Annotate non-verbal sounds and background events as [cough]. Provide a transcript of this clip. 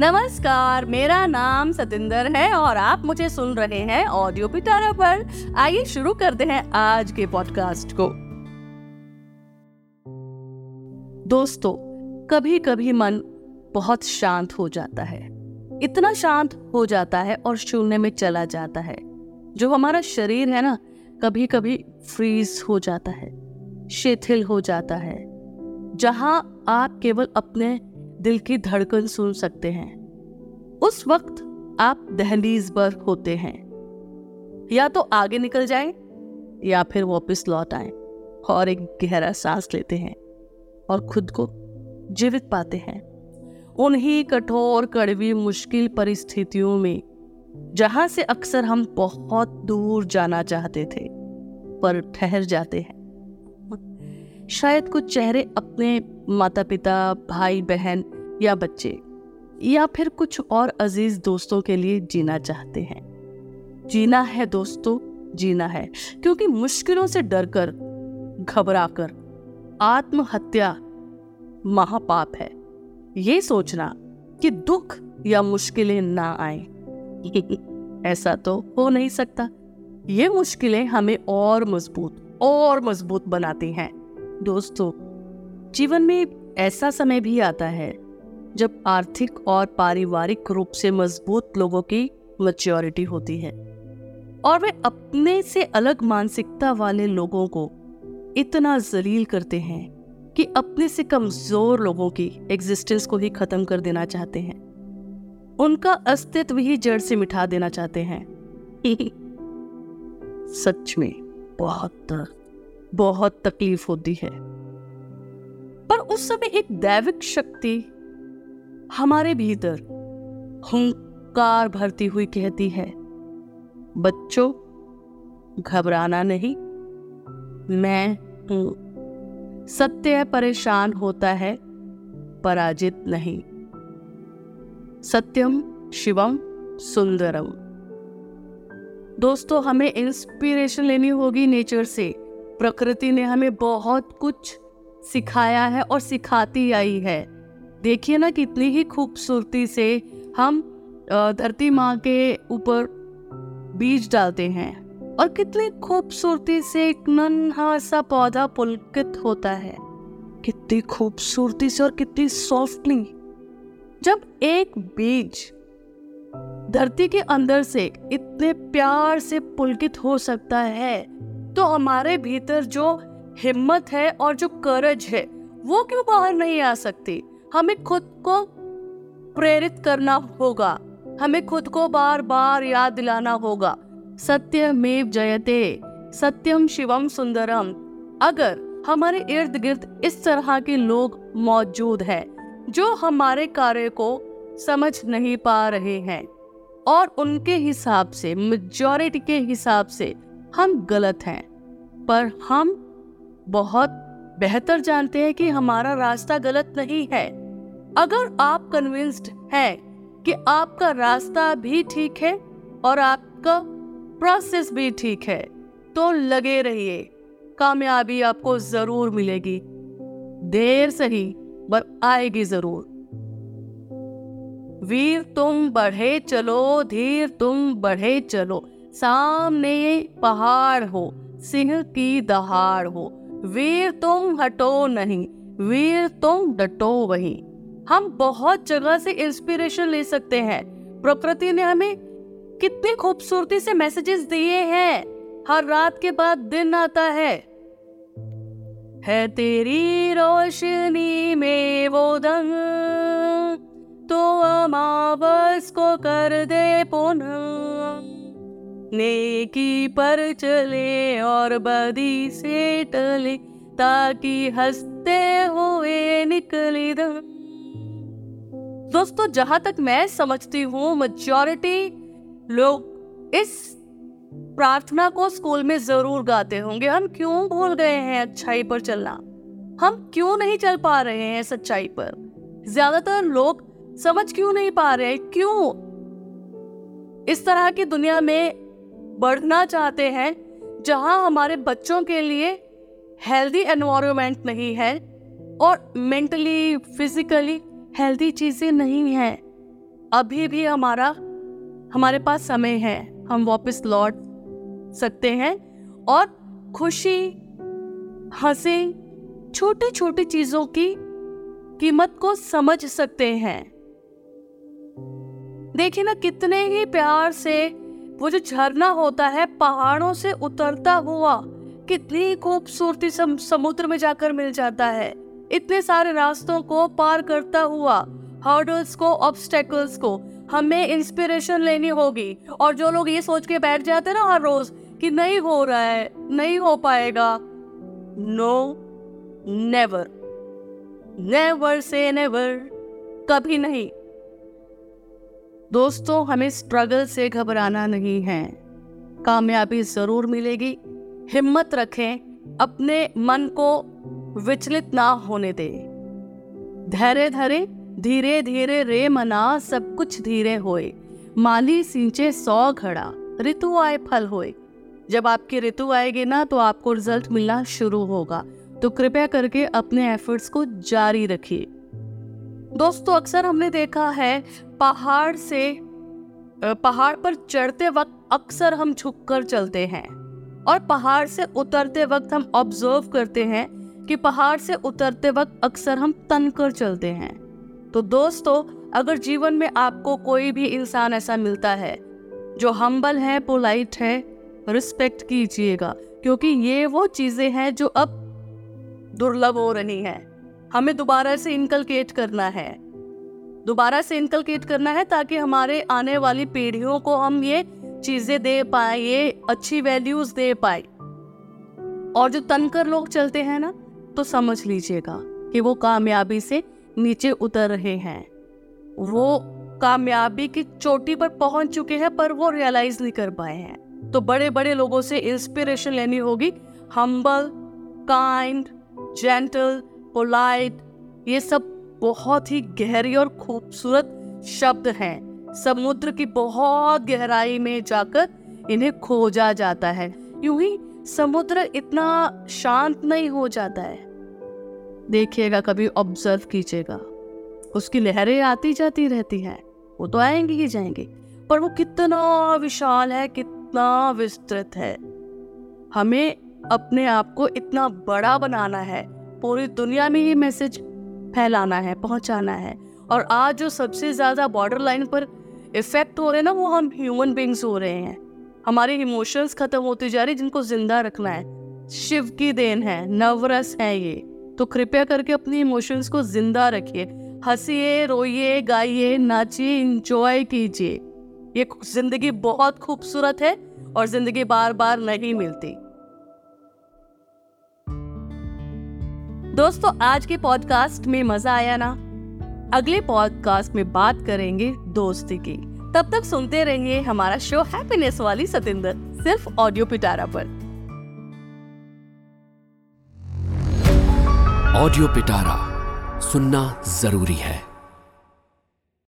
नमस्कार, मेरा नाम सतिंदर है और आप मुझे सुन रहे हैं ऑडियो पिटारा पर। आइए शुरू करते हैं आज के पॉडकास्ट को। दोस्तों कभी कभी मन बहुत शांत हो जाता है। इतना शांत हो जाता है और शून्य में चला जाता है। जो हमारा शरीर है ना कभी कभी फ्रीज हो जाता है, शिथिल हो जाता है। जहाँ आप केवल अपने दिल की धड़कन सुन सकते हैं। उस वक्त आप दहलीज पर होते हैं। या तो आगे निकल जाएँ, या फिर वापस लौट आए और एक गहरा सांस लेते हैं और खुद को जीवित पाते हैं। उन्हीं कठोर, कड़वी, मुश्किल परिस्थितियों में, जहाँ से अक्सर हम बहुत दूर जाना चाहते थे, पर ठहर जाते हैं। शायद कुछ चेहरे अपने माता पिता भाई बहन या बच्चे, या फिर कुछ और अज़ीज़ दोस्तों के लिए जीना चाहते हैं। जीना है दोस्तों, जीना है, क्योंकि मुश्किलों से डरकर, घबराकर आत्महत्या महापाप है। ये सोचना कि दुख या मुश्किलें ना आए, [laughs] ऐसा तो हो नहीं सकता। ये मुश्किलें हमें और मज़बूत और मज़बूत बनाती हैं। दोस्तों, जीवन में ऐसा समय भी आता है, जब आर्थिक और पारिवारिक रूप से मज़बूत लोगों की मैच्योरिटी होती है। और वे अपने से अलग मानसिकता वाले लोगों को इतना जलील करते हैं कि अपने से कमज़ोर लोगों की एग्जिस्टेंस को ही खत्म कर देना चाहते हैं। उनका अस्तित्व ही जड़ से मिठा देना चाहते हैं। [laughs] सच में बहुत बहुत तकलीफ़ होती है। पर उस समय एक दैविक शक्ति हमारे भीतर हुंकार भरती हुई कहती है, बच्चों, घबराना नहीं। मैं हूँ। सत्य परेशान होता है, पराजित नहीं। सत्यम शिवम सुंदरम। दोस्तों, हमें इंस्पिरेशन लेनी होगी नेचर से। प्रकृति ने हमें बहुत कुछ सिखाया है और सिखाती आई है। देखिए ना कितनी ही खूबसूरती से हम धरती माँ के ऊपर बीज डालते हैं और कितनी खूबसूरती से एक नन्हा सा पौधा पुलकित होता है। कितनी खूबसूरती से और कितनी सॉफ्टली जब एक बीज धरती के अंदर से इतने प्यार से पुलकित हो सकता है तो हमारे भीतर जो हिम्मत है और जो करज है, वो क्यों बाहर नहीं आ सकती? हमें खुद को प्रेरित करना होगा। हमें खुद को बार बार याद दिलाना होगा। सत्यमेव जयते, सत्यम शिवम सुंदरम। अगर हमारे इर्द गिर्द इस तरह के लोग मौजूद हैं, जो हमारे कार्य को समझ नहीं पा रहे हैं, और उनके हिसाब से मेजोरिटी के हिसाब से हम गलत हैं, पर हम बहुत बेहतर जानते हैं कि हमारा रास्ता गलत नहीं है। अगर आप कन्विंस्ड हैं कि आपका रास्ता भी ठीक है और आपका प्रोसेस भी ठीक है तो लगे रहिए, कामयाबी आपको ज़रूर मिलेगी। देर सही पर आएगी ज़रूर। वीर तुम बढ़े चलो, धीर तुम बढ़े चलो। सामने पहाड़ हो, सिंह की दहाड़ हो। वीर तुम हटो नहीं, वीर तुम डटो वही। हम बहुत जगह से इंस्पिरेशन ले सकते हैं। प्रकृति ने हमें कितनी खूबसूरती से मैसेजेस दिए हैं। हर रात के बाद दिन आता है। है तेरी रोशनी में वो दंग तो अमावस को कर दे पुनः। नेकी पर चले और बदी से टले, ताकि हँसते हुए निकले दोस्तों, जहाँ तक मैं समझती हूँ मेजोरिटी लोग इस प्रार्थना को स्कूल में ज़रूर गाते होंगे। हम क्यों भूल गए हैं अच्छाई पर चलना? हम क्यों नहीं चल पा रहे हैं सच्चाई पर? ज़्यादातर लोग समझ क्यों नहीं पा रहे? क्यों? इस तरह की दुनिया में बढ़ना चाहते हैं, जहाँ हमारे बच्चों के लिए हेल्दी एनवायरनमेंट नहीं है और मेंटली फिजिकली हेल्दी चीज़ें नहीं हैं। अभी भी हमारा, हमारे पास समय है, हम वापस लौट सकते हैं और खुशी, हँसी छोटी छोटी चीज़ों की कीमत को समझ सकते हैं। देखिए ना, कितने ही प्यार से वो जो झरना होता है पहाड़ों से उतरता हुआ। कितनी खूबसूरती सम, समुद्र में जाकर मिल जाता है। इतने सारे रास्तों को पार करता हुआ हर्डल्स को ऑब्स्टेकल्स को हमें इंस्पिरेशन लेनी होगी। और जो लोग ये सोच के बैठ जाते हैं ना हर रोज कि नहीं हो रहा है नहीं हो पाएगा। नो नेवर नेवर से नेवर कभी नहीं। दोस्तों, हमें स्ट्रगल से घबराना नहीं है। कामयाबी ज़रूर मिलेगी। हिम्मत रखें, अपने मन को विचलित ना होने दे। धैर्य धरे, धीरे धीरे रे मना, सब कुछ धीरे होए। माली सिंचे सौ घड़ा, ऋतु आए फल होए। जब आपकी ऋतु आएगी ना तो आपको रिज़ल्ट मिलना शुरू होगा। तो कृपया करके अपने एफर्ट्स को जारी रखिए। दोस्तों, अक्सर हमने देखा है पहाड़ से पहाड़ पर चढ़ते वक्त अक्सर हम झुककर चलते हैं और पहाड़ से उतरते वक्त हम ऑब्ज़र्व करते हैं कि पहाड़ से उतरते वक्त अक्सर हम तन कर चलते हैं। तो दोस्तों, अगर जीवन में आपको कोई भी इंसान ऐसा मिलता है, जो हम्बल है पोलाइट है रिस्पेक्ट कीजिएगा, क्योंकि ये वो चीज़ें हैं जो अब दुर्लभ हो रही हैं। हमें दोबारा से इनकलकेट करना है। दोबारा से इनकलकेट करना है ताकि हमारे आने वाली पीढ़ियों को हम ये चीज़ें दे पाए, ये अच्छी वैल्यूज़ दे पाए। और जो तनकर लोग चलते हैं ना तो समझ लीजिएगा कि वो कामयाबी से नीचे उतर रहे हैं। वो कामयाबी की चोटी पर पहुँच चुके हैं, पर वो रियलाइज़ नहीं कर पाए हैं। तो बड़े बड़े लोगों से इंस्पिरेशन लेनी होगी। हम्बल काइंड जेंटल पोलाइट ये सब बहुत ही गहरी और खूबसूरत शब्द हैं। समुद्र की बहुत गहराई में जाकर इन्हें खोजा जाता है। यूँ ही समुद्र इतना शांत नहीं हो जाता है। देखिएगा, कभी ऑब्ज़र्व कीजिएगा। उसकी लहरें आती जाती रहती हैं। वो तो आएँगी ही जाएँगी। पर वो कितना विशाल है, कितना विस्तृत है। हमें अपने आप को इतना बड़ा बनाना है। पूरी दुनिया में ये मैसेज फैलाना है, पहुंचाना है। और आज जो सबसे ज़्यादा बॉर्डर लाइन पर इफ़ेक्ट हो रहे हैं ना, वो हम ह्यूमन बींग्स हो रहे हैं। हमारे इमोशंस खत्म होती जा रही जिनको ज़िंदा रखना है। शिव की देन है, नवरस है ये। तो कृपया करके अपने इमोशंस को ज़िंदा रखिए। हंसिए, रोइए, गाइए, नाचिए इंजॉय कीजिए। ये ज़िंदगी बहुत खूबसूरत है और ज़िंदगी बार बार नहीं मिलती। दोस्तों, आज के पॉडकास्ट में मज़ा आया ना? अगले पॉडकास्ट में बात करेंगे दोस्ती की। तब तक सुनते रहिए हमारा शो हैप्पीनेस वाली सतेंद्र, सिर्फ़ ऑडियो पिटारा पर। ऑडियो पिटारा सुनना ज़रूरी है।